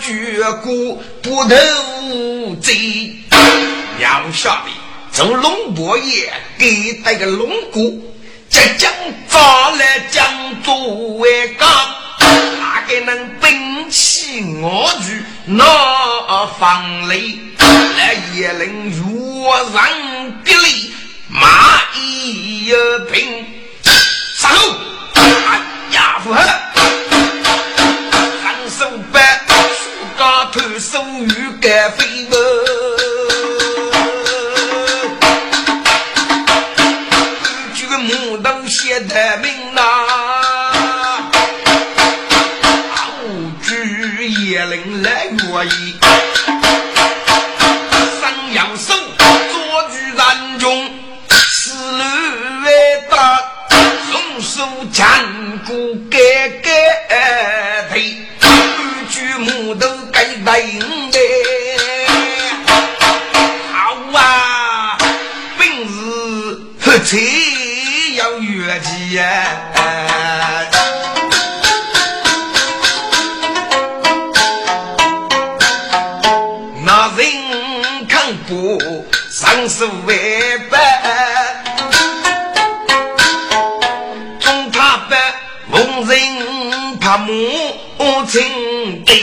绝过不头贼，要下的从龙伯爷给带个龙骨。即将抓来江都为纲，哪个能兵器我举那方雷？来也能若让敌力，马一平，杀喽！呀夫高头手与盖飞么？写的名呐，无惧野灵来约意，三阳手左举战中，四路为大，双手坚固盖盖，头盖带硬的，好啊，本事不错。月季呀，那人看不上手万般，中他班逢人怕母亲对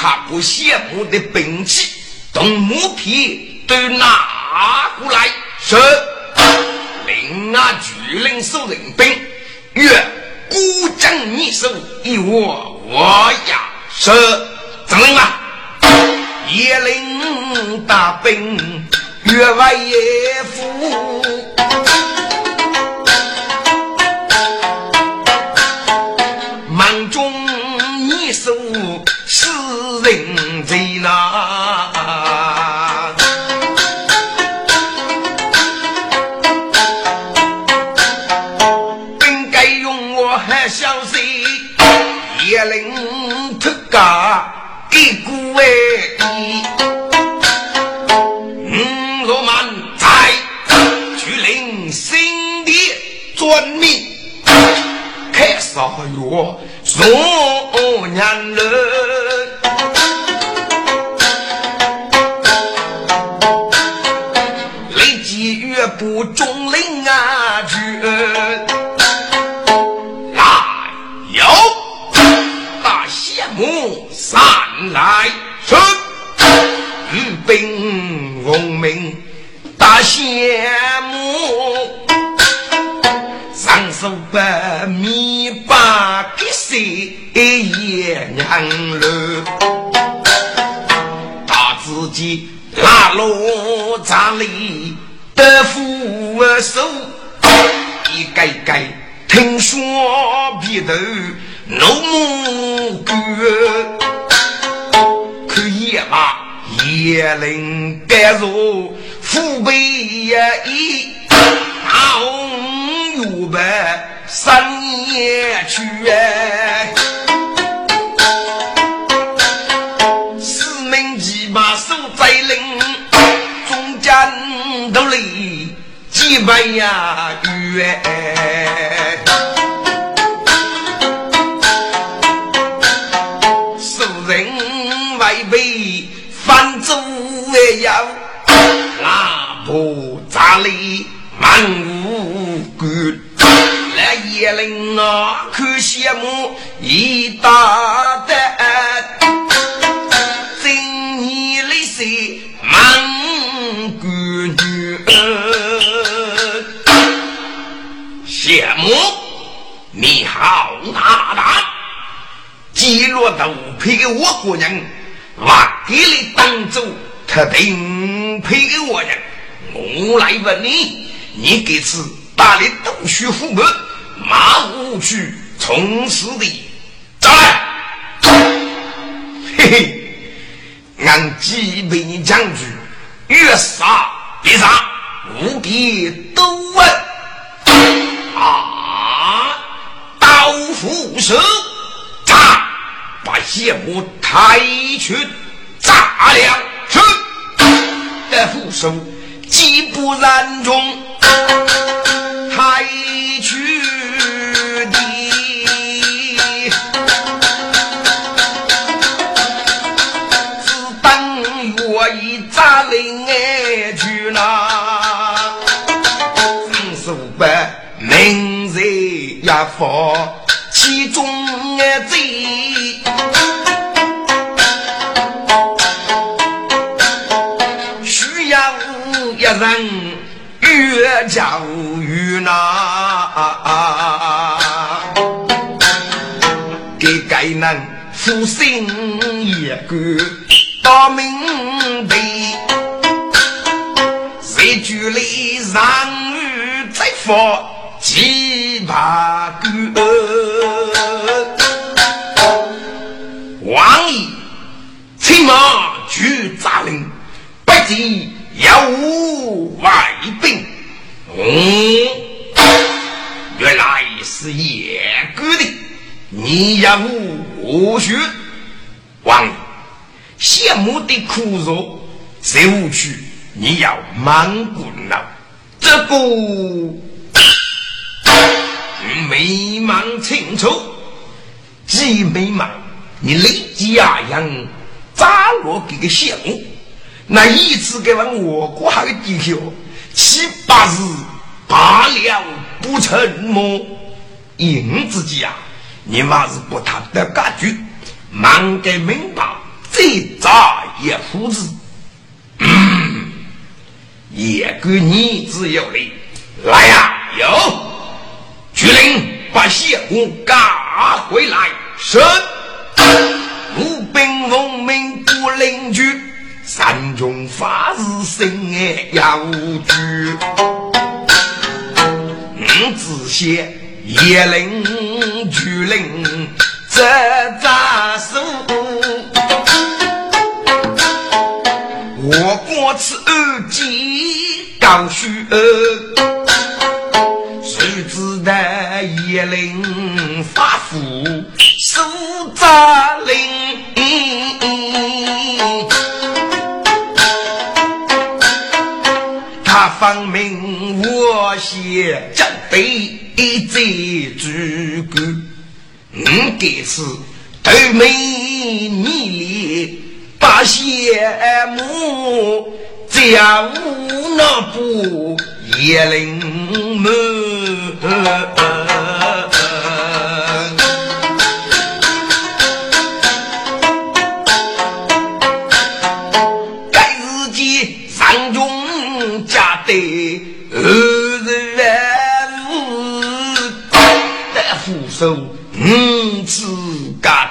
他不羡慕的兵器，动木皮都拿过来。是，领啊，巨人手人兵，愿孤掌你手一握，我呀是怎么嘛？叶领大兵，越外也富，人在哪？本该用我还小谁？也能出家给孤儿。嗯，罗曼在去领新的专命，开啥药？送娘人。兵奉命大羡慕上手把米把给谁也娘了他自己拉罗扎里。得扶手一盖盖，听说鼻头怒目看夜马夜灵盖入父辈一大红玉白三年去四门骑马守在岭中间。都里几百呀月，要那不咋里满无辜，来叶灵啊可羡慕一大袋。羡慕你好大胆，击落都配给我国人，挖给你当走，他定配给我人。我来问你，你这次打的洞穴虎门，马无去从此的，再来，嘿嘿，俺几百将军越杀越杀，无比都问。啊！刀斧手，他把谢幕抬去炸了，是的副手，既不然中抬去越教越难，给该人负心一个大明的，谁举里让再放。七八个，王爷骑马去扎令，不计有外兵。嗯，原来是野哥的，你要我学。王羡慕的苦肉，走去你要忙滚了，这个。没忙清楚，既没忙，你立即啊样扎落这个项目，那一直给往我国还有地球。七八日罢了不成么？因自己啊，你还是不他的感觉，忙给明白，再扎也胡子，也给你只有哩，来呀，有。去令把谢公赶回来。是。武兵奉命三军发誓心爱要去。五子谢也令去令这扎手。我国此二计高虚。子的叶灵发福苏扎令，方明我写正备在诸葛，嗯，这次头没你里把谢幕，家务那不叶灵门。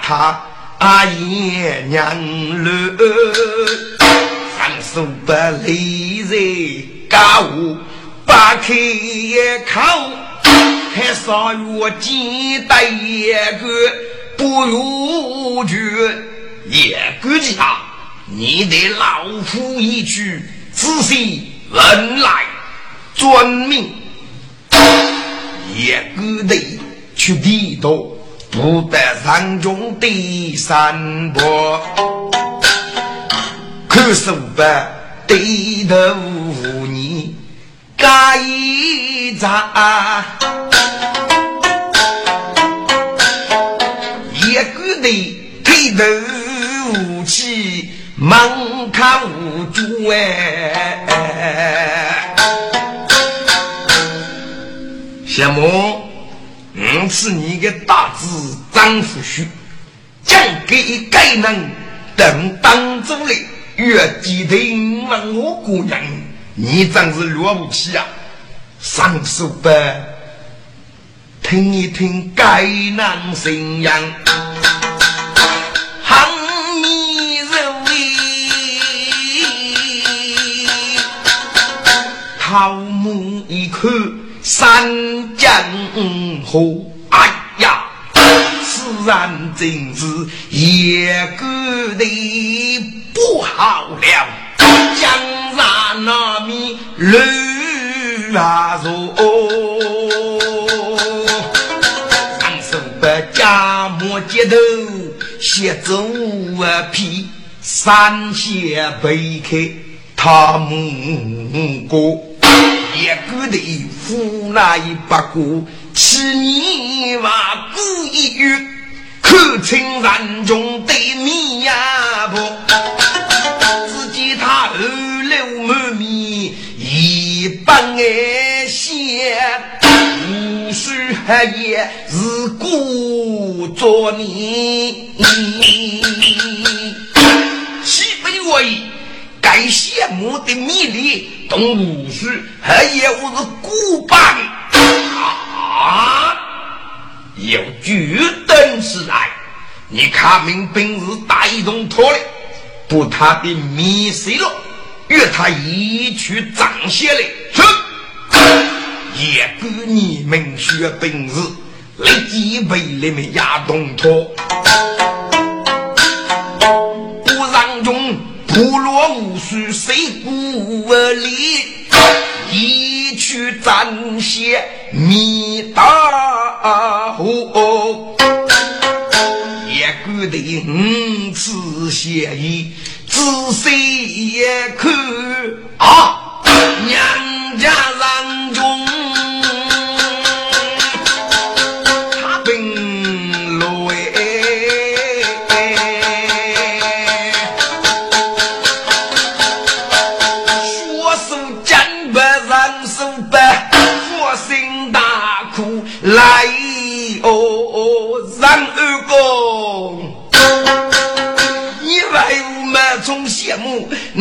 他阿爷娘了，三手不离人家务，八开口。还少我几代一个不如绝，也估计他，你得老夫一句，仔细问来遵命，也估得去地道，不得山中第三步，可是不低头你干一扎。低头无气，门看无主哎！小莫，是你的大子张福须，将给该人等当主嘞，越记得问我姑娘，你真是了不起啊！上手吧，听一听该男声音。桃木一口三江河，哎呀，此人真是也过得不好了。江山那面乱啊！若，上手不家。我街头写走啊皮，三线背开他母哥。一个的夫那一百个，七年话过一月，可称人中对面呀不？只见他二流满面，一把眼斜，无须黑夜是故作你。岂非我？该羡慕的迷离。东吴书还有是古板啊！有举灯时来，你看明本是大动脱了，不他的迷失了，与他一去掌下来，是也给你们学本事，立即被你们压动脱，不让中。部落无数谁孤立，一曲战写灭大火，也觉得五次协议，仔细一看啊，娘家郎中。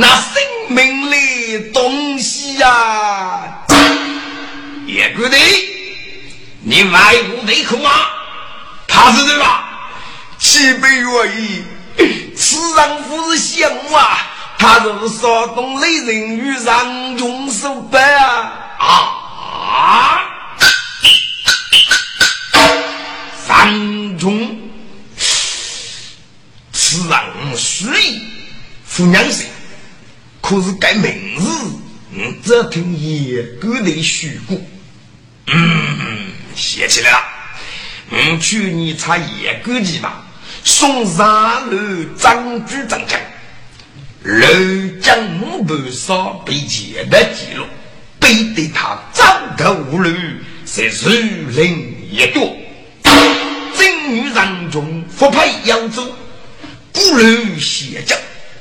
那生命的东西呀？也不对，你外不对口吗？他是对吧？岂不愿意？此人不是羡慕啊，他是少东雷人与上中手白啊啊！当中，此人虽富娘生，可是该名字，嗯，只听野狗的虚过。嗯，写起来了。嗯，去年查野狗记吧，送上楼张居长讲，楼江不少被劫的记录，背对他张头无路，是树林一多。女人中不配扬州，古人写着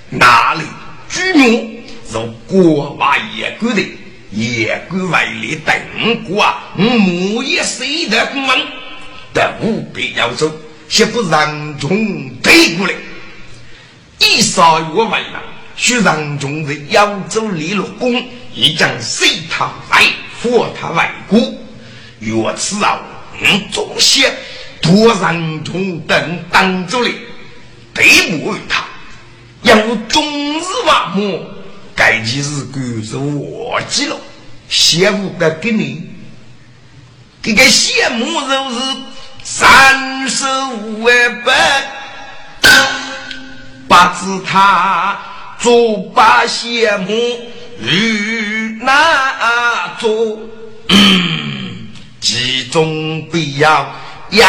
哪里居女如国外野国的野国外里等国啊，木叶谁的公文的务必扬州，写不人中推过来。一少月为了，需人中的扬州立了功，已将随他外佛他外国，若此啊，嗯，总写。多让中等当着了，对不于他，要终日挖墓，该件事干是忘记了，羡慕的给你，这个羡慕就是三十五万百，八字他做把羡慕与那做，其中必要。养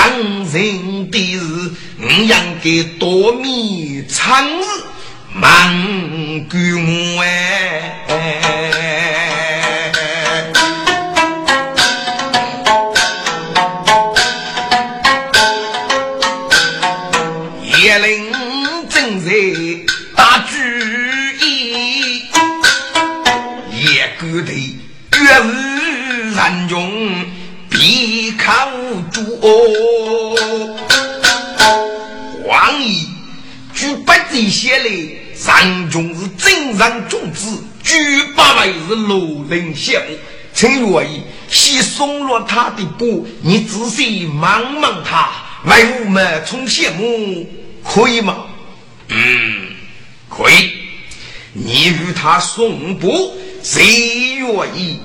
人的是，我应该多米长日忙干我哎，叶灵正在打主意，也觉得越是人中必靠。哦，王爷举八这些来，上中是正常种子，举八位是罗人项目。请愿意先松落他的布，你仔细望望他，为我们充羡慕，可以吗？嗯，可以。你与他送布，谁愿意？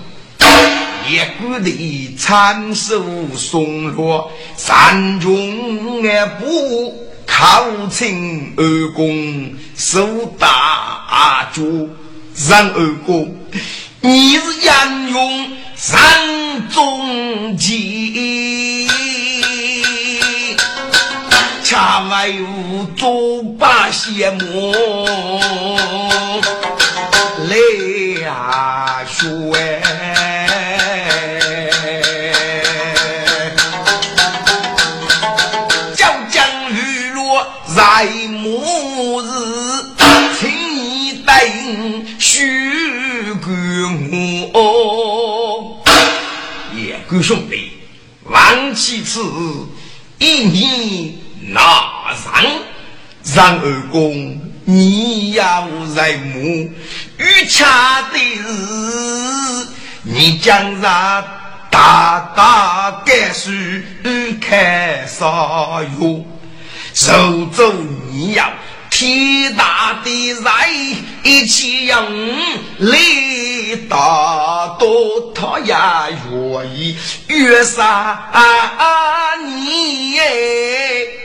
一股的参手松落，山中也不靠近二公受大主，让二公你是杨勇山中计，恰外无做把羡慕，泪水。在末日，请你答应许给我。叶哥兄弟，王其此一年拿上，让二公你要在目，遇恰的日，你将让大大改书开啥哟？手中你要天大的财，一起用力大多，他也愿意约杀你。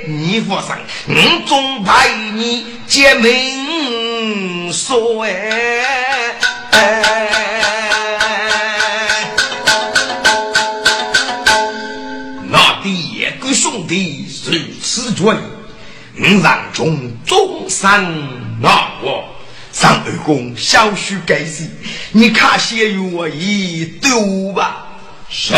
你佛上，我总派你结命说哎。那第个兄弟如此准。五让中终身那我，上二公小许改事，你看先与我一丢吧。是，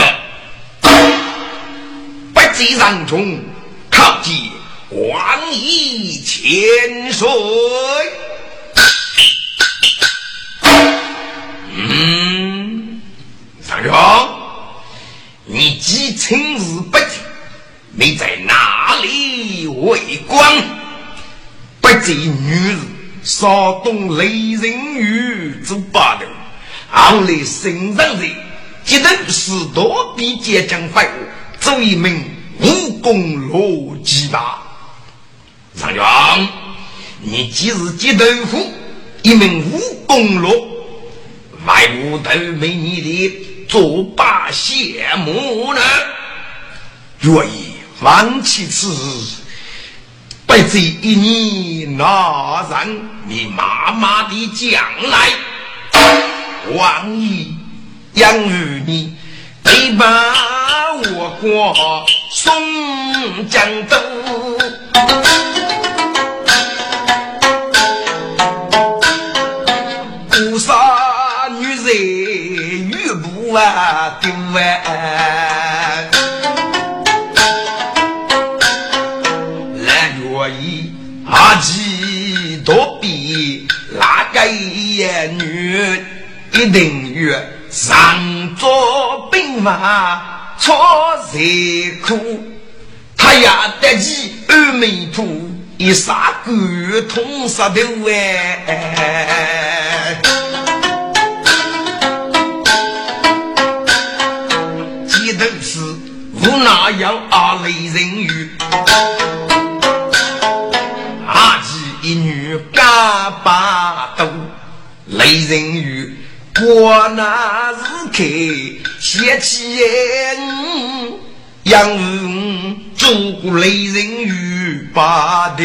不计让中，靠近万亿千岁。嗯，三兄，你既亲自不计。你在哪里为官？不见女儿骚动雷人语做八头，后来身上人一头是多比结将废物，做一名武功逻辑吧。上将，你既是接豆腐，一名武功罗，外无头没你的做罢谢幕呢？愿意。王其此，不这一年那让你妈妈的将来，王爷养育你，陪伴我过松江都。不杀女人，玉不啊丢啊！女一定要上做兵马错谁苦，他也得起阿弥陀一杀狗通杀头哎，记得是无那样阿雷人语。一女干巴，人鱼过那日开，掀起烟，养鱼做过雷人鱼巴肚，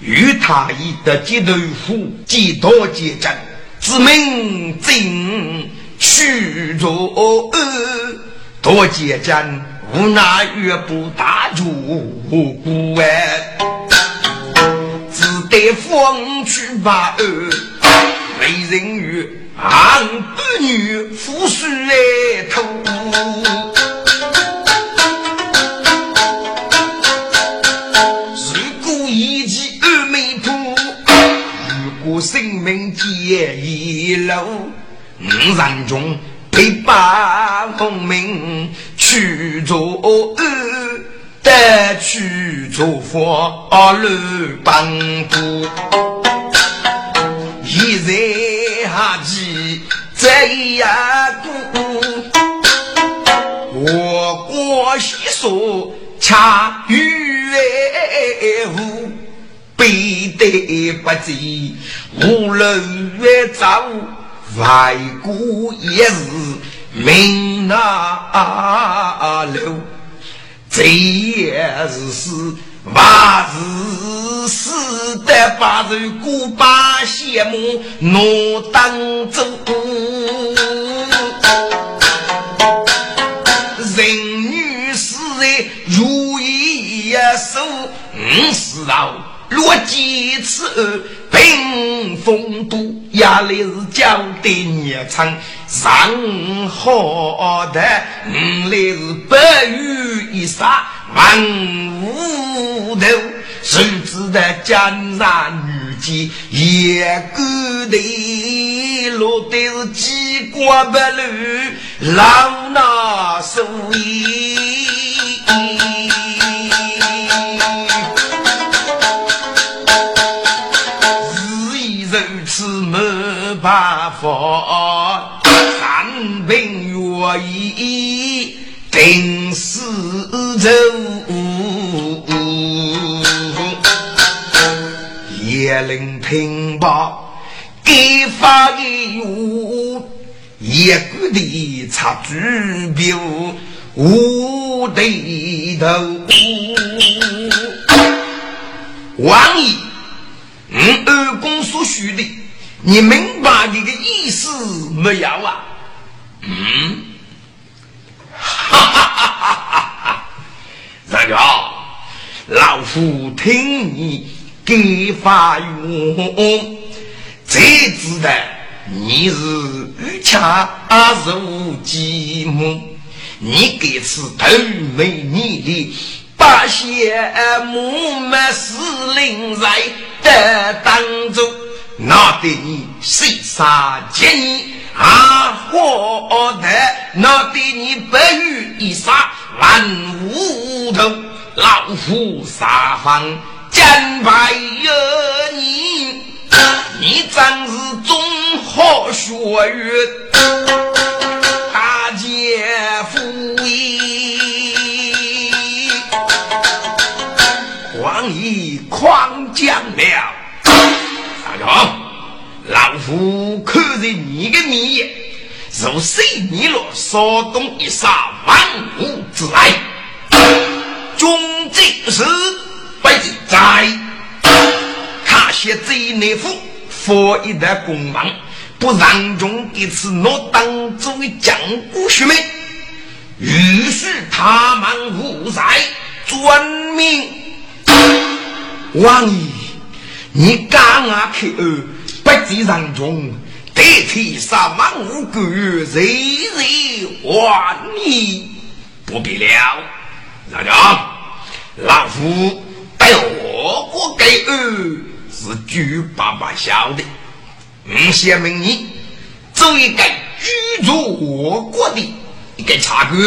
与他一得几头虎，几多结阵，自命真虚弱，多结阵无奈越不打住无哎。待风去把二美人鱼，俺儿女夫婿来偷。如果一骑二美婆，如果生命结一路，五人中陪伴功名去做二。得去做佛路帮助，一日下起这样过，我过西说恰与无，背得不济，无论越走外国也是命那路。这也是是万是死的把人古巴羡慕，我当走。人女是在如意呀手五十道，落几次冰封都，压力是交的孽长，上好的五来是白玉一杀，万无头，谁知道江山女姬也孤的落得是几瓜白绿，老衲所以。八方三兵愿意定死走，也能听报给发的哟，一个的插主标无对头，王爷，嗯，二公所需的。你明白你的意思没有啊？嗯，哈哈哈哈哈！三哥，老夫听你给发言，才知道你是欲强如寂寞，你给此头没你的八仙木马司令在的当中。那对你谁杀奸你啊？活的那对你白玉一杀万无头，老虎撒谎奸败有你，你真是中好学院大姐夫王爷狂将了。老夫看在你的面眼，如谁你若稍动一杀万物之爱，军今是不在。他写这内府佛一代公忙，不让中一次诺当作为将古学妹，于是他们无在专命王爷。你刚啊去二，不计上中，代替三万五个月，日日还你，不必了。老娘，老夫带我国给二是举爸爸晓的，嗯，下面你做一个居住我国的一个察官，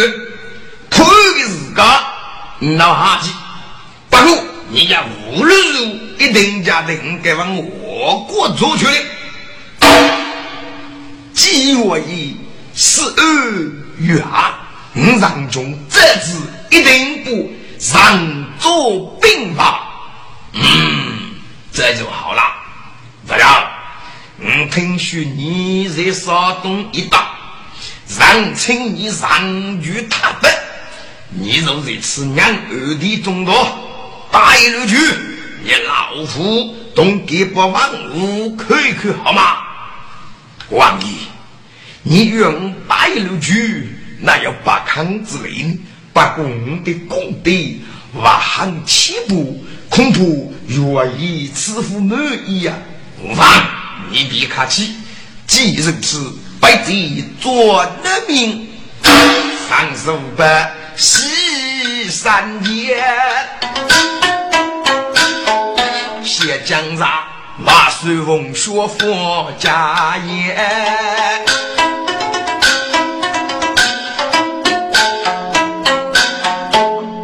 可的自个闹下去，不过你要无论如何。一定家定该往我国做去的，几月一十二月二，五当中这次一定不上做兵法。嗯，这就好了。怎样？我听说你在山东一带，让请你上去踏北，你若在此娘二弟中多带路去。你老夫东给不王五看一看好吗？王爷，你用白鹿驹，那要把康之令，把公的功德挖行起步，恐怕愿意支付满意呀。无妨，你别客气。既然是白贼做人命，三十五百十三江山，马随风学佛家业。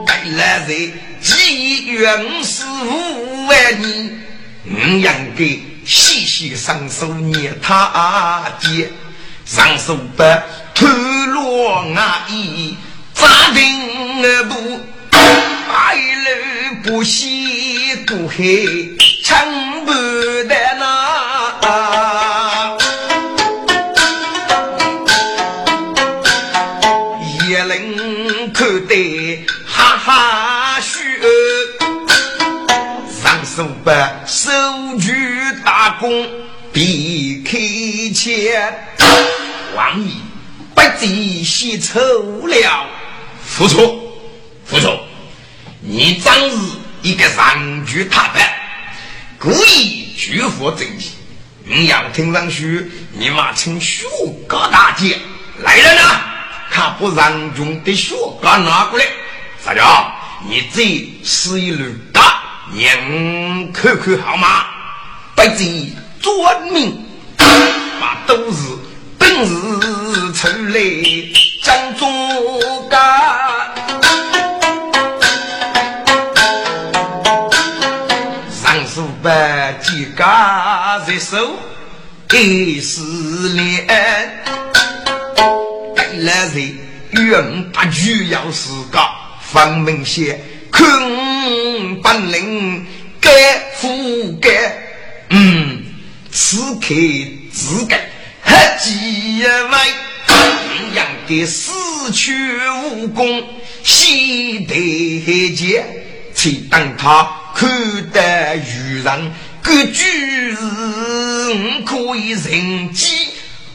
该来人，几月五十五万年，我应该细细上手捏他爹，上手把头落阿姨扎定了不？白露不洗不黑，抢不得那。一人看得哈哈笑，上手把手举大功比开钱，王爷不计西丑了，付出，付出。你真是一个上举踏板，故意拒佛正义。你要听上去，你妈请学高大姐来了呢，看不让军的学高拿过来。啥叫？你这是一路大，娘看看好吗？不知专名，把都是本事出来讲中干。上书把几家在手，给是脸，给了人远八句要是个。方明贤，看本领，该覆盖，嗯，此刻自该还几位，同样的死去武功，西得见，才当他看得愚人，各句可以人机，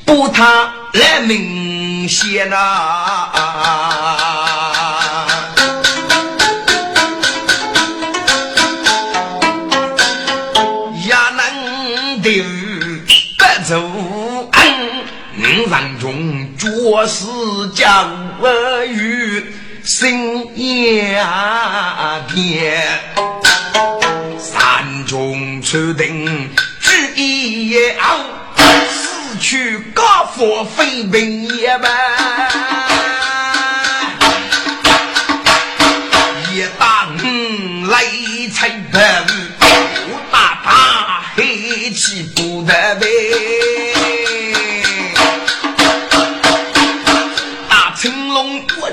不他来明显呐。山中绝世将与心压天，山中注定聚一熬，死去高佛非平也般。一打五雷财本，不打打黑气不得呗。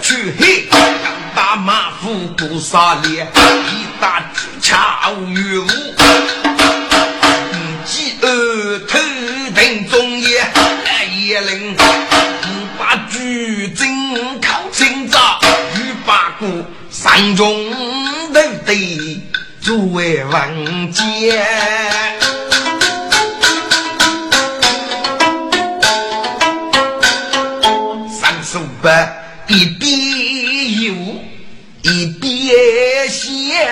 去嘿，打马虎不撒脸，一打举枪与武，几二头顶中也，也能把举针靠心扎，与八股山中都得诸位王杰，三十五百。一边有，一边写，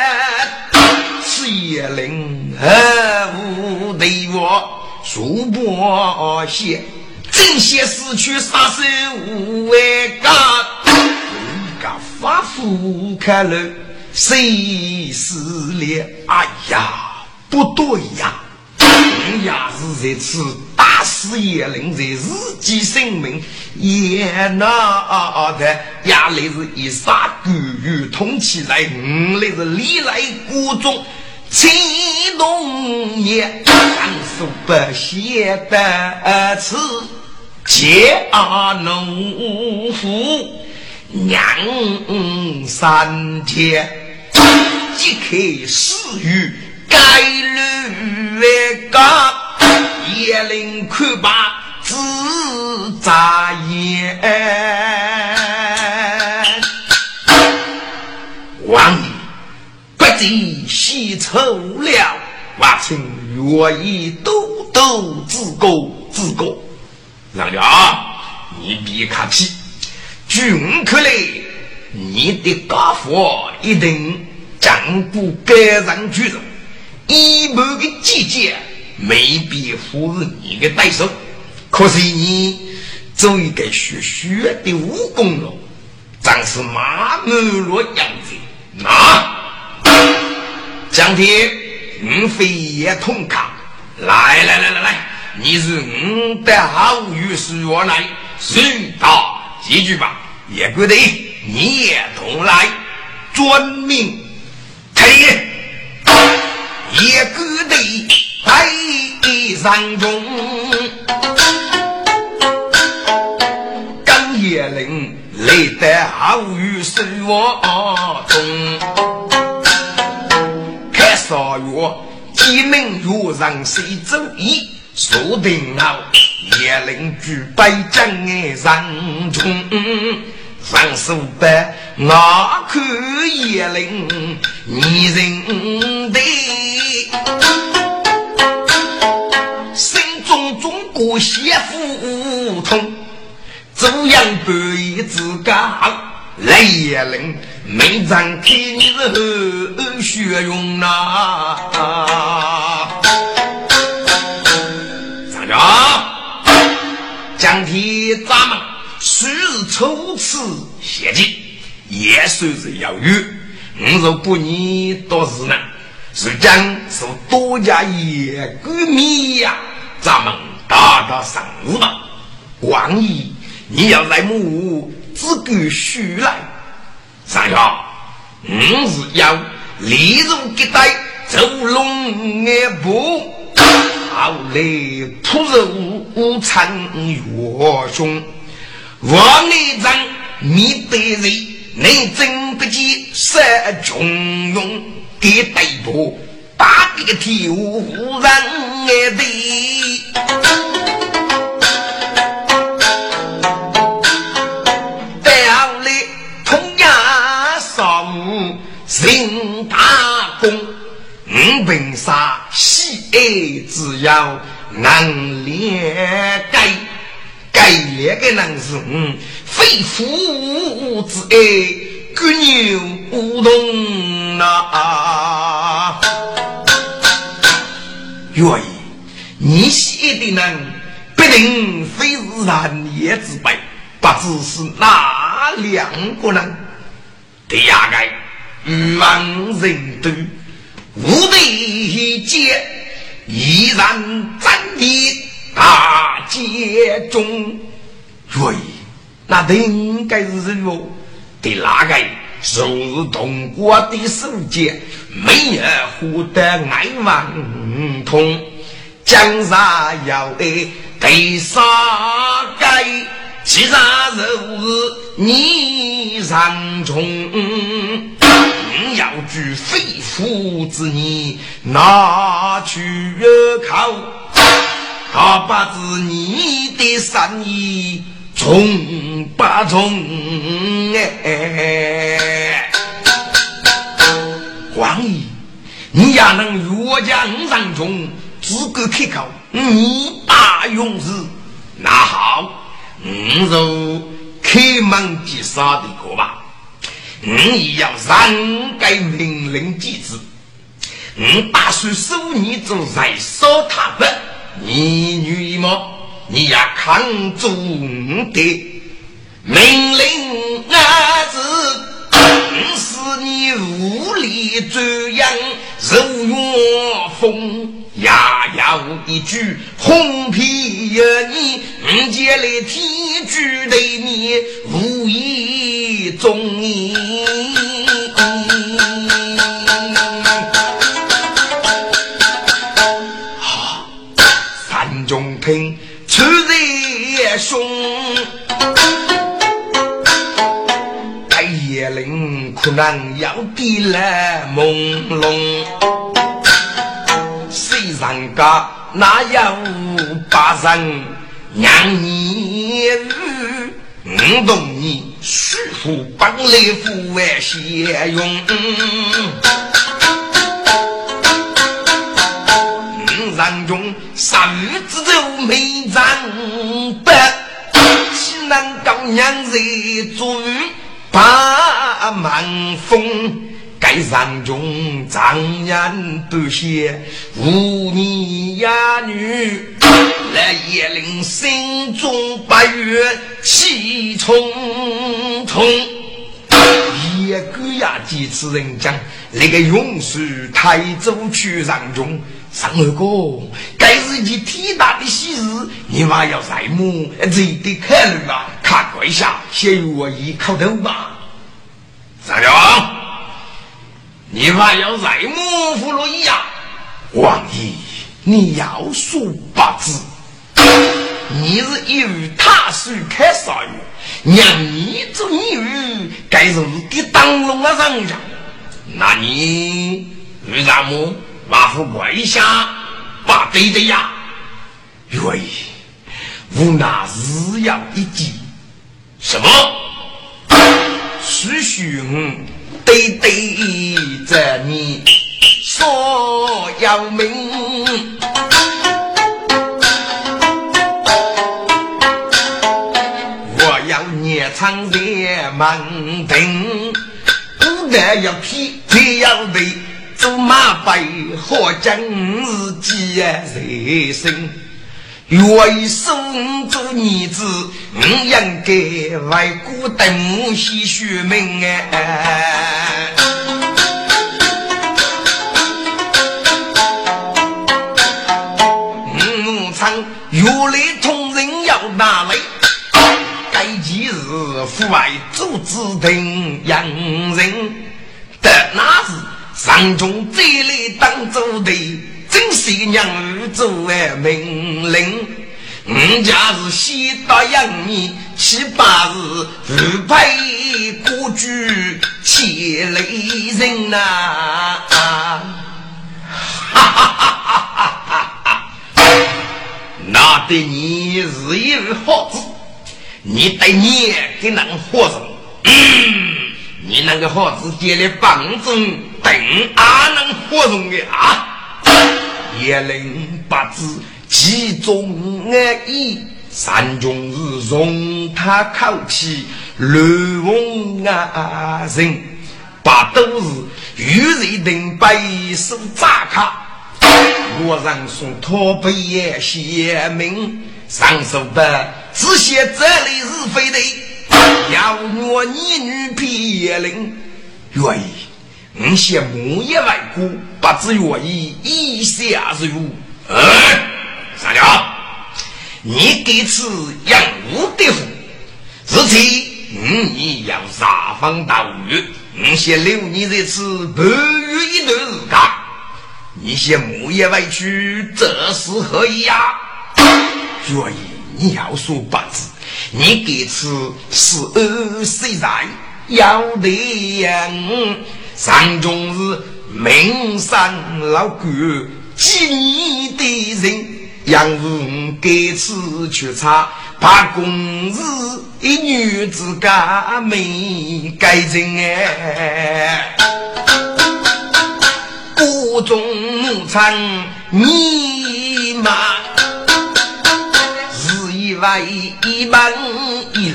此也灵何无对我数不写，正写死去杀手无为干，一个发福看了谁是了？哎呀，不对呀！也是在此大事也能在自己生命也那的，也来是一杀狗与通起来，五来是历来国中启动也，上书不写的词，借阿农夫娘三天，即刻死于。该路为高，叶灵看罢自眨眼。王爷，不计喜丑了，万请愿意都都自过自过。让家，你别客气，君看来，你的家父一定掌过该人举人。一般的姐姐未必符合你的对手，可是你做一个学学的武功了，真是马满落样子。那江天，你非也痛卡，来来来来来，你是我的好友是我来，随到几句吧，也不得你也同来，遵命，开。也孤的在山中，刚叶林来得好雨是我中，看少月，几名月上谁走一，说定了叶林举杯将爱山中。上书白，我看叶灵你认得，中中国媳妇通，中央半夜自家来也冷，没张开你是后血用呐！站着，将天咱们虽是初次写进，也算是有余。我若不你多事呢，是将是多加野狗米呀！咱们大大上路吧。王姨，你要来木只管许来。三下，我是要利用给带走龙眼步，好来扑肉参岳兄。王内长，你得人，你真不计杀穷勇，给逮捕打个天无人爱的。人大功，五平沙喜爱之要能连改，改连个能是，非父之爱，牛不动啊！愿意，你写的人必定非是人？也之辈，不知是哪两个人？第二个。欲望人？多，无对接，依然站立大街中。喂，那应该是什么？对哪个？昨日同过的世界，没人获得爱王通，江山要爱对杀该，其他日你上中。要举肺腑之言，拿去考，他不知你的善意从不从？哎，王爷，你也能越江上中，资格开口，你大勇士，那好，你就开门见山的过吧。你要让该命令机制，你打算收你做在烧他的，你愿意吗？你要看中的命令啊子，是你无力这样如月风。呀呀！一句红皮呀，你唔见来天句对你无意中。哈，灵可能要的来朦胧。人家哪有把人让你与？我懂你舒服本来富万先用。人中杀鱼之舟没长白，岂能高娘在做把满风？该上中张眼不写无你呀女，来也令心中八月气冲冲。一个呀，几次人讲那个永寿台州区上中，上二哥，该是一天大的喜事，你妈要在么？值得考虑啊！看跪下，先我一口头吧，上将。你还要再模糊了一样，王爷，你要说不知，你是一日踏水开杀鱼，让你做女，该是给当龙啊上下。那你为什么马虎跪下，把对的呀？喂，吾那日要一计，什么？师兄。对对着你说要命，我要捏长的门庭，古代一批这样的做马背，何将自己人生？为生做儿子，你应该为国等些学命哎。母亲原来同人要哪来？该几日父爱主子定养人，但那是上中这里当主的。真是娘儿做命令，我家是先答应你七八日不配过居千里人呐！哈哈哈哈哈哈！那对你是一位好子，你对你给那个好子，你那个好子爹的帮助，等俺能活中的啊！叶灵八字其中安逸，三军是容他口气乱风啊人，八都是与人等背手扎卡。我让送托背也写明，上手的只写这里是非的，要我一女皮叶灵，愿意。你写木叶外骨，不知愿意以下如。嗯，三娘，你给此养无的福，日期你要撒方大雨，你先留你这次半月一段日干。你写木叶外去，这是何意呀？愿意你要说八字，你给此是二十在要得呀。上中是名山老鬼，几年的人，养父给此去查，怕公子一女子家没改正哎，各种牧场你妈，是一位一门一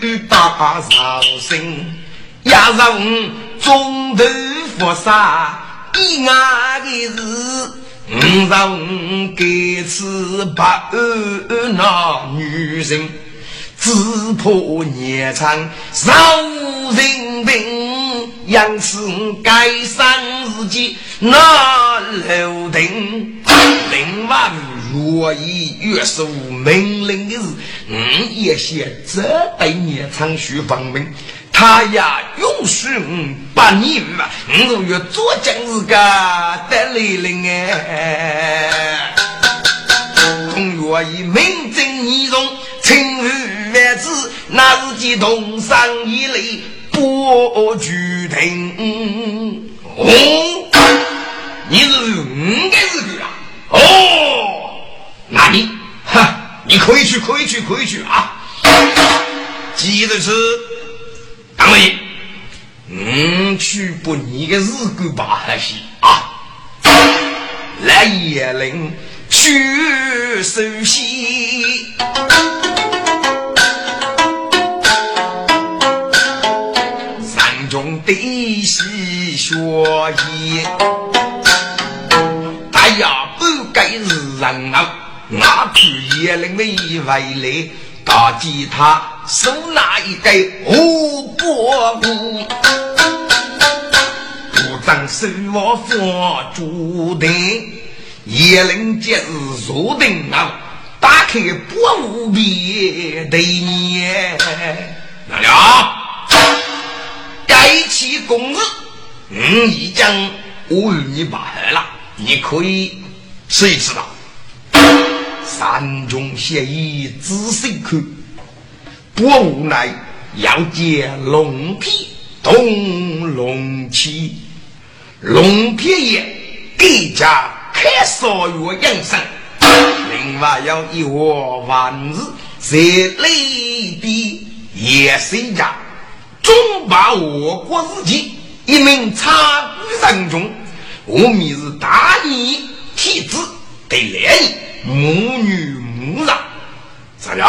路大绍兴，压上。中头佛杀一外的是，五让给此八二那女人，只怕年长少人病，养此该生自己那楼顶。另外，若以约束命令的事，嗯，也写这对年长须方明。他呀，永许我八年嘛，我如月做将日个得来临哎。同月以名正言顺，称呼万子，那是继东山以来不举停。哦，你是五个日个啊？哦，那你哈，你可以去，可以去，可以去啊。记得是。当然，嗯，去不你个日狗把还是啊？来也令去首席，山中的细雪衣，哎呀，不该是人啊！那去也令没回来。大吉他手拿一根五伯母，不当手我放注定，也能今日入定啊！打开伯母别对年，哪了？该起公日，嗯，已将我与你把好了，你可以试一试了。山中协议仔细看，不无奈要借龙皮动龙气，龙皮也更加开少于养生。另外要一窝万日在内地也是家，总把我国自己一名参与人中，我明日大义体制得来。母女母让，三娘，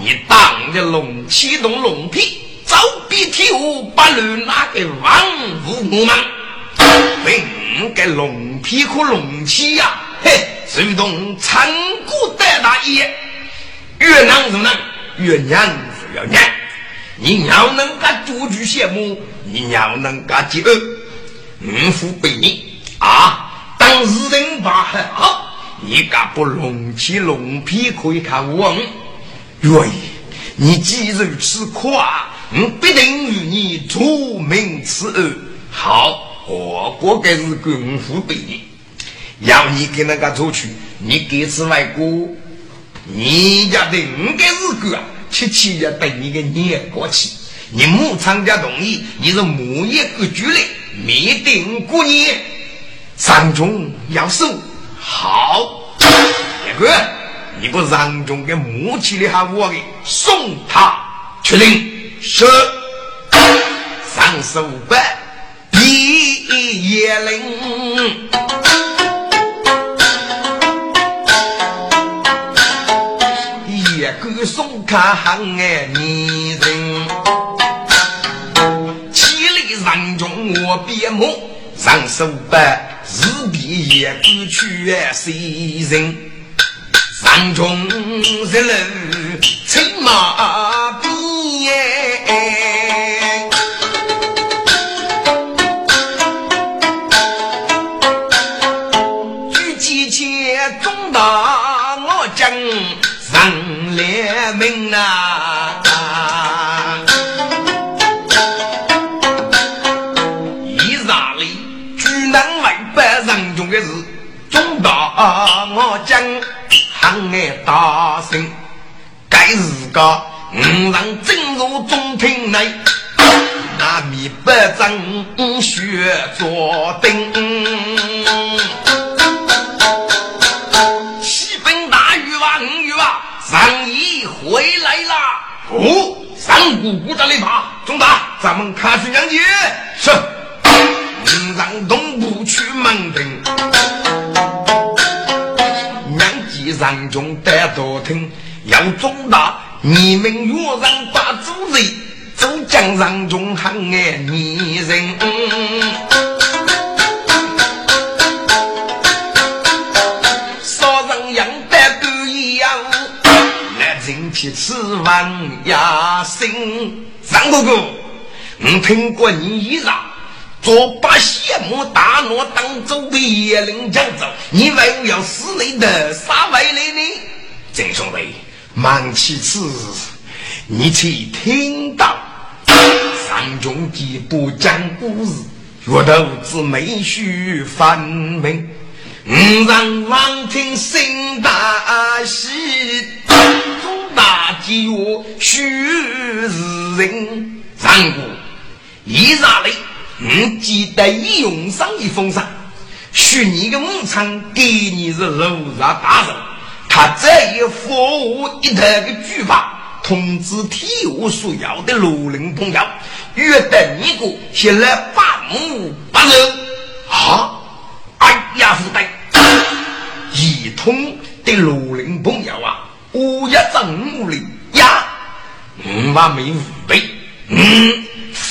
你当着龙启动龙皮，早比天下八路那个王五我们，被五个龙皮和龙旗呀，嘿，手动成古代大爷，越难就难，越难就要难。你要能个独具羡慕，你要能个饥饿，五福被你啊，当日人把好。你敢不龙起龙皮可以看我？喂，你既如此夸，我必定与你出名此恶。好，我过该是功夫给你，要你给那个出去，你给此外国，你家的五个日个，七七要等你个年过去。你母参加同意，你是母一个主力，灭定过年，三中要守。好，大哥，你不让中给母亲的喊我给送他去领是三十五百毕业令，一个送他喊爱女人，千里人中我别梦三十五百。日比夜不去谁人？山中人路青马边，举起钱中大我将人来命啊！大声，该是个五人进入中庭内，那米百丈雪坐定，西风大雨哇，五雨哇，上衣回来啦。哦，三姑姑这里爬，中打，咱们开始讲解是，让东部去门庭。上中得多听，要中大，你们岳人把主人，都将上中喊爱女人。少人养得不一样，来人去吃饭呀，心。张哥哥，我听过你一上。做把谢幕大诺当走的野人讲走，你为何要死里的啥为来呢？郑兄弟，忙其次，你且听到上中既不讲故事，若头子没须翻门，吾让王听心大喜，中大吉我须是人，上古一啥嘞？你记得一用上一封上，许你的母亲给你是楼上大人，他这一副一头的举法，通知体务所要的路人朋友，约等你个前来把母把人啊！哎呀，是的，一通的路人朋友啊，我也正午里呀，我还没五倍，嗯。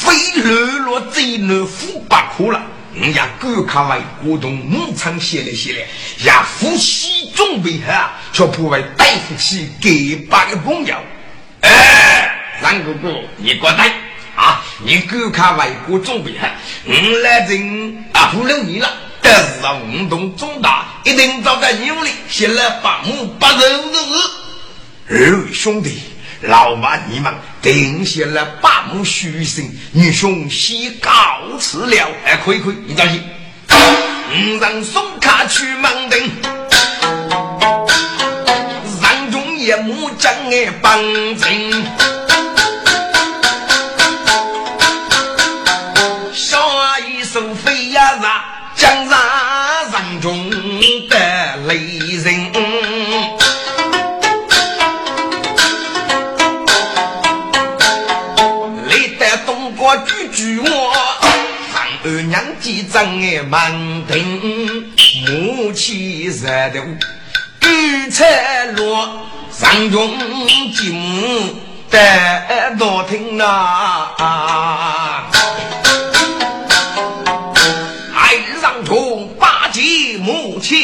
非流落贼难富八苦了，人家赶快为国同牧场写了写了，也夫妻准备好，却不为大夫起给八个朋友。哎，张哥哥，你过来啊！你赶快为国准备好，我来人啊，不留你了。但是啊，运动重大，一定找个牛里先来把母把人的事。二位兄弟。老马，你们定下了八目虚心，女兄先告辞了。哎，可以可以，你放心。五人送卡去门庭，让中夜幕将爱绑紧。下一首飞呀让将让让中的娘几张哎，满庭母亲热的玉彩落，上中金母得多听啊！爱上从八戒母亲，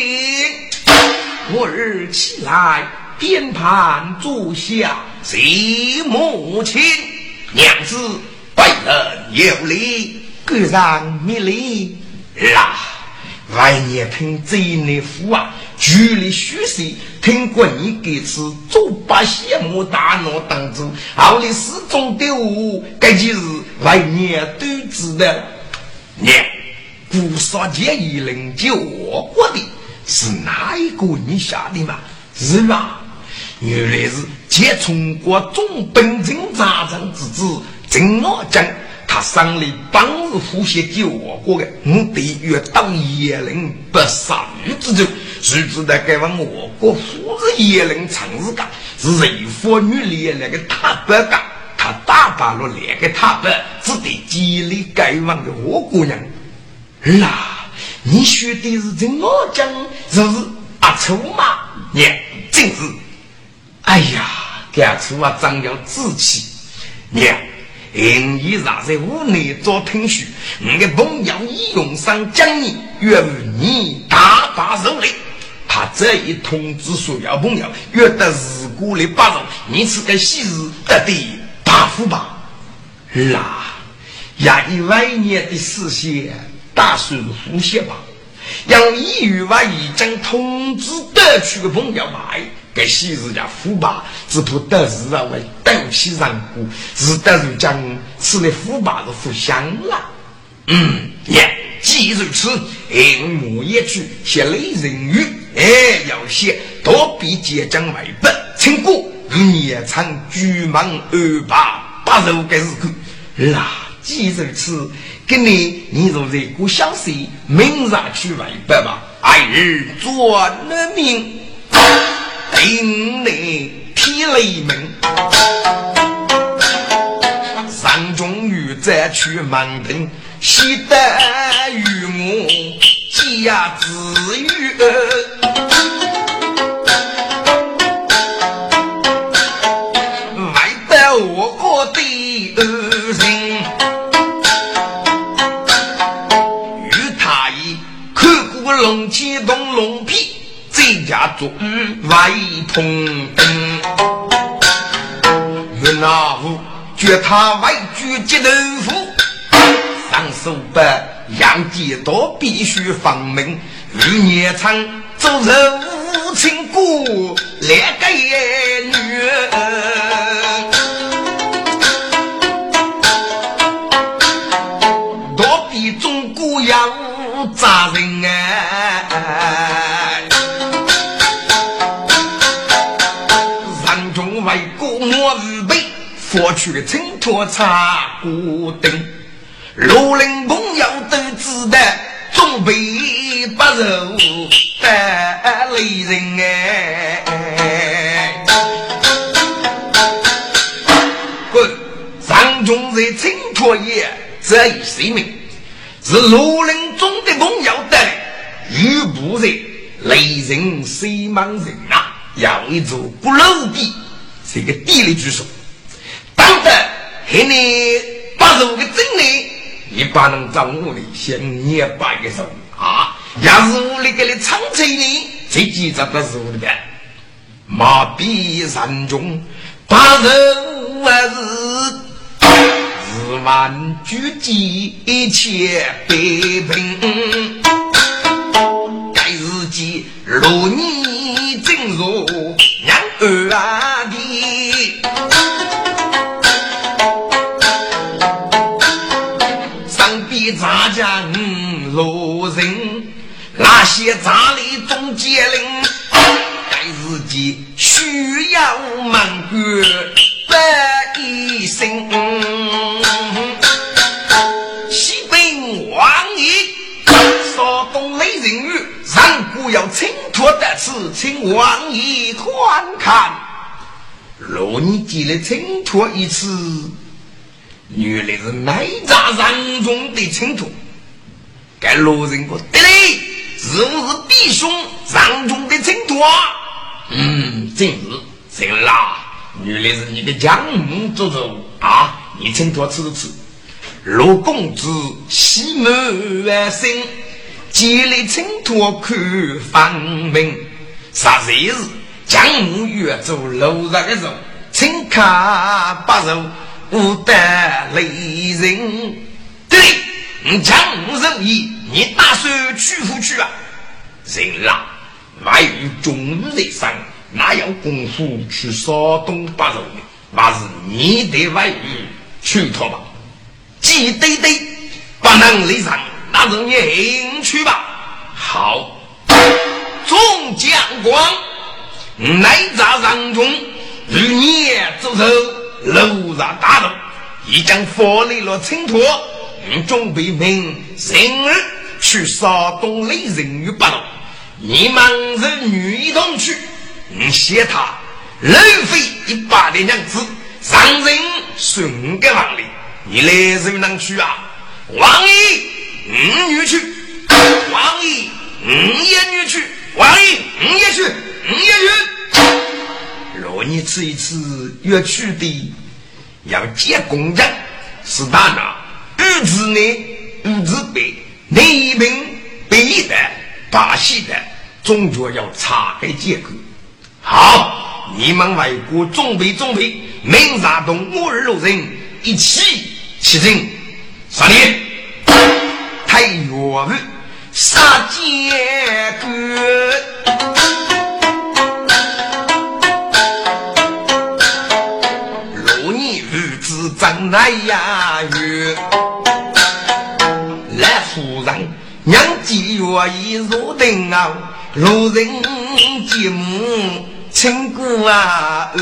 我儿起来边盘坐下，谢母亲，娘子为人有礼，各让米礼啦。外年听这内父啊，距离虚岁，听过你给次做把羡慕大脑当中，后里始终的我，这就是外年都知道。娘，古少节一人就我过的是哪一个你下的嘛？是吧？原来是借从国总本镇扎城之子郑老将。他上来帮日呼吸救我国的，我得越当野人不杀鱼之罪。谁知道该往我国富日野人长日干，是人妇女连那个大白干，他打败了两个大白，只得激励该往的我姑娘。儿啊，你学的是怎么讲？是不是阿粗吗？娘，正是。哎呀，这阿粗啊，长了志气，娘。因已 rat 在屋内做听书，我的朋友已用上讲你，愿你大把受累。他这一通知所有朋友，约得事故的八荣，你是个喜事得的大福吧？啦，呀，一万年的事先打算呼吸吧，让一语话已经通知得去的朋友来。该昔日家腐败，只怕得日啊为斗气上过，是得如将此类腐败的腐香了。嗯，耶，既如此，我莫也去写雷人语，哎，要写多比结将为本，请过年长举门二八八十五个日子。那既如此，给你你若在故相随，明日去为本吧，二日做了命。顶内天雷门，上中雨再去忙腾，喜得与我家自语，外得我国的人，与他一看过龙起动龙皮。一家做外通灯，云那虎觉他外举接豆腐，上手不养鸡多必须放明，日年长走人无情故，两个女，备佛去请托茶古灯，罗林朋友都知道，准备不肉得雷人哎！滚！上中在请托也这一声命，是罗林中的朋友的遇不人雷人西莽人啊，要一座不漏地。这个地理举手，当得给你八十五个真理，你把能掌握的先捏八个手。啊！要是屋里给你唱吹呢，这几张都是我的呗。马比山中八十五日，日万举几千百平，该日记如你杂将路人，那些杂里中间人，该自己需要满官百一生。西北王爷说东雷人语，上古要请托得此，请王爷观看。若你记了请托一次。原来是内扎人中的清楚，该路人说对嘞，是不是弟兄人中的清楚啊？嗯，正是，行啦，原来是你的江母做主啊！你请多吃吃。陆公子喜满万生，建立请托看方明。啥日是江母越走路上的走，请看八肉不得雷人。对，你江母仁义，你打算去不去啊？人啦，外有中午在上，哪有功夫去烧东八肉呢？那是你得外语去托吧。记得得，不能离上，那是你兴趣吧？好，众将官，来扎上中，与你走走，楼上大路，已将佛力了请托，准备明日去山东雷人与八路，你们是女一同去，你写他路费一百的娘子，上人顺个万里。你来人能去啊？王爷，五女去；王爷，五爷女去；王爷，五爷去，五爷去。若你吃一次要去的，要见公家，是大拿五子内五子北，内平北的大西的，总觉要查开结构。好，你们外国准备准备，明日同我二路人一起。起身，杀你！太岳父杀奸官，来呀月，来夫人娘几月已入定啊，路人继母亲姑啊二。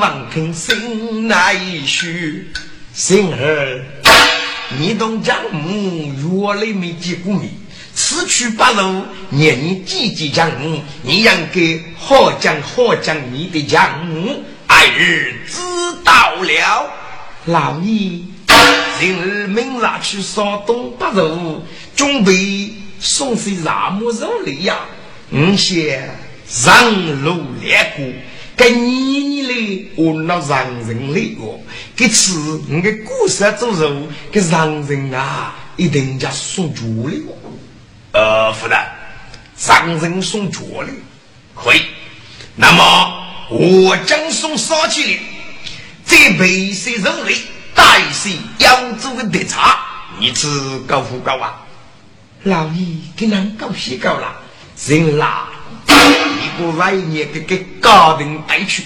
望听心来许，心儿，你同江母原来没见过面，此去八路，念你几几江母，你应该好讲好讲你的江母，爱儿知道了。老爷，今日明日去山东八路，准备送些什么肉来呀？你先上路来过。给你你嘞，我那让人嘞哦，给吃你个故事做肉，给让人啊，一定家送脚嘞。呃，夫人，让人送脚嘞，可以。那么我将送烧鸡嘞，这备些肉类，带些扬州的特茶，你吃够不够啊？老爷给人高些够了，人啦。你不来年给给家庭带去，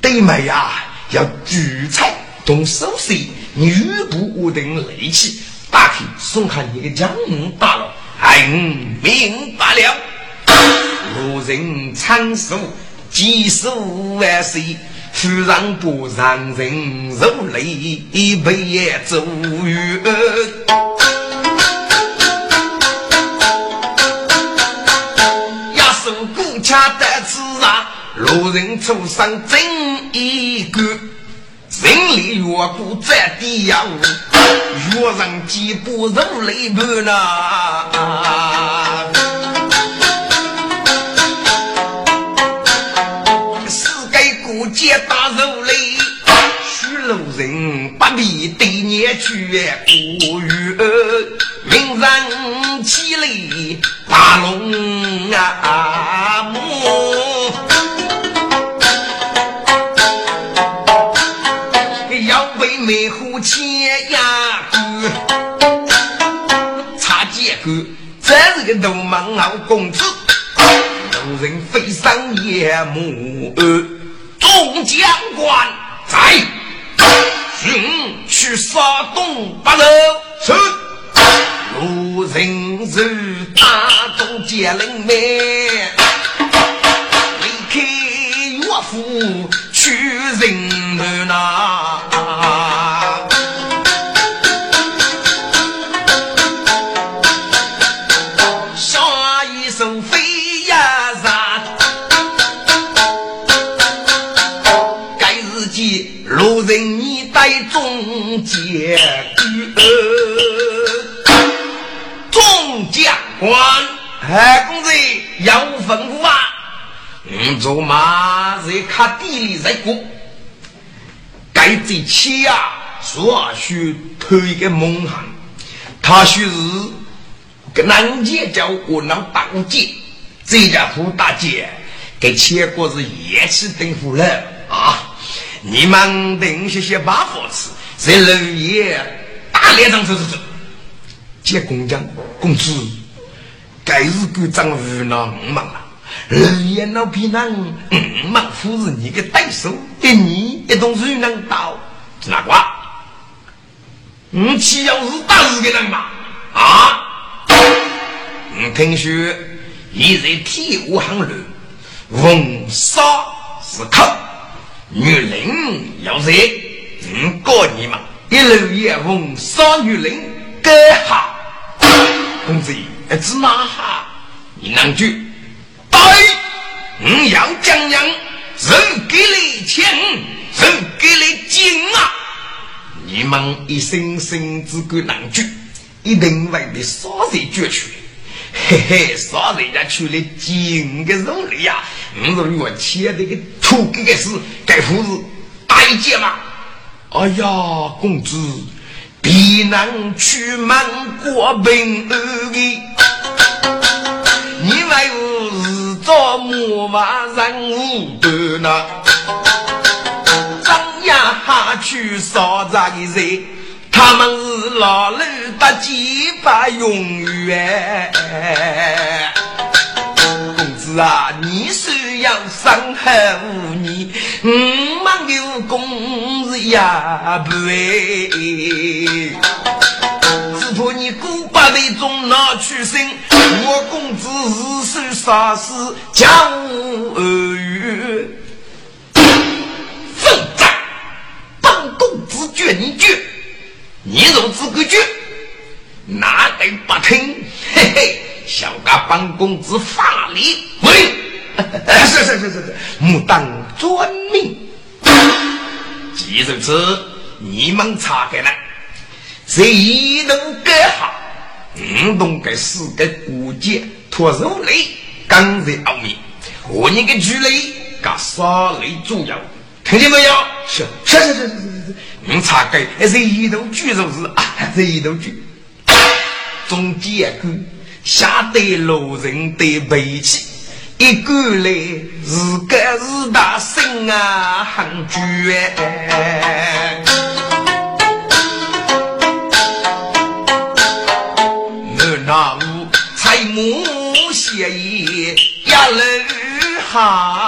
对妹呀？要聚餐动手势，你语不我等力气，打开送看你的江门大了，哎，明白了。路人长寿几十万岁，夫人不让人受累，一辈子无路人出生真一个，人里越过在地呀，越人几步肉累半呐。世界过节大肉累，许路人不必对年去过月，明人起来大龙啊！个流氓好公子，路人非常眼目。众将官在，寻去杀东八路，是路人是大众接灵面。去人门呐，该日间路人你带中。结局。众将官，哎，公子有吩咐啊！你做马在看地里在过，该这气呀，说需推个蒙汗，他须是个南街叫我能当街，这家胡大姐给切过是也是等夫了啊！你们等些些把火吃，在楼爷大脸上走走走。接工匠工资，该是够张无那五忙了。二爷那皮囊五忙，夫是你个对手，给你一动手能刀，是哪个？你岂要是打死个人嘛？啊！我听说现在天无行路，逢杀是客，女人要热，我告你们，一路也逢杀女人，该好。公子，一只马哈，你两句，对，你要讲人，人给你钱，人给你金啊！你们一生生只管两句，一定会被杀人绝去。嘿嘿，杀人家去了金的肉里呀！你说我切的个土给个是该胡子大一截吗？哎呀，公子。必能去满国兵儿的，你为何是做木马人物的呢？张牙哈去烧杂的人，他们是老路的几把永远。公子啊，你虽要伤害无你，五万有功是也不为。只怕你古巴的中拿去生，我公子日手杀死江无二语。混账！本公子绝你绝，你若自个绝，哪敢不听？嘿嘿。小家帮公子法力喂，是是是是是，木当遵命。既如此，你们查开了，谁能改好？五动该四个骨节脱肉类，刚在奥秘。我那个巨雷，搞杀雷主要，听见没有？是是是是是是是，你查开，还是一头巨肉是啊？是一头巨，中间个。下得路人的背气，一个来是个是大神啊很绝。我那屋彩木写意压楼哈。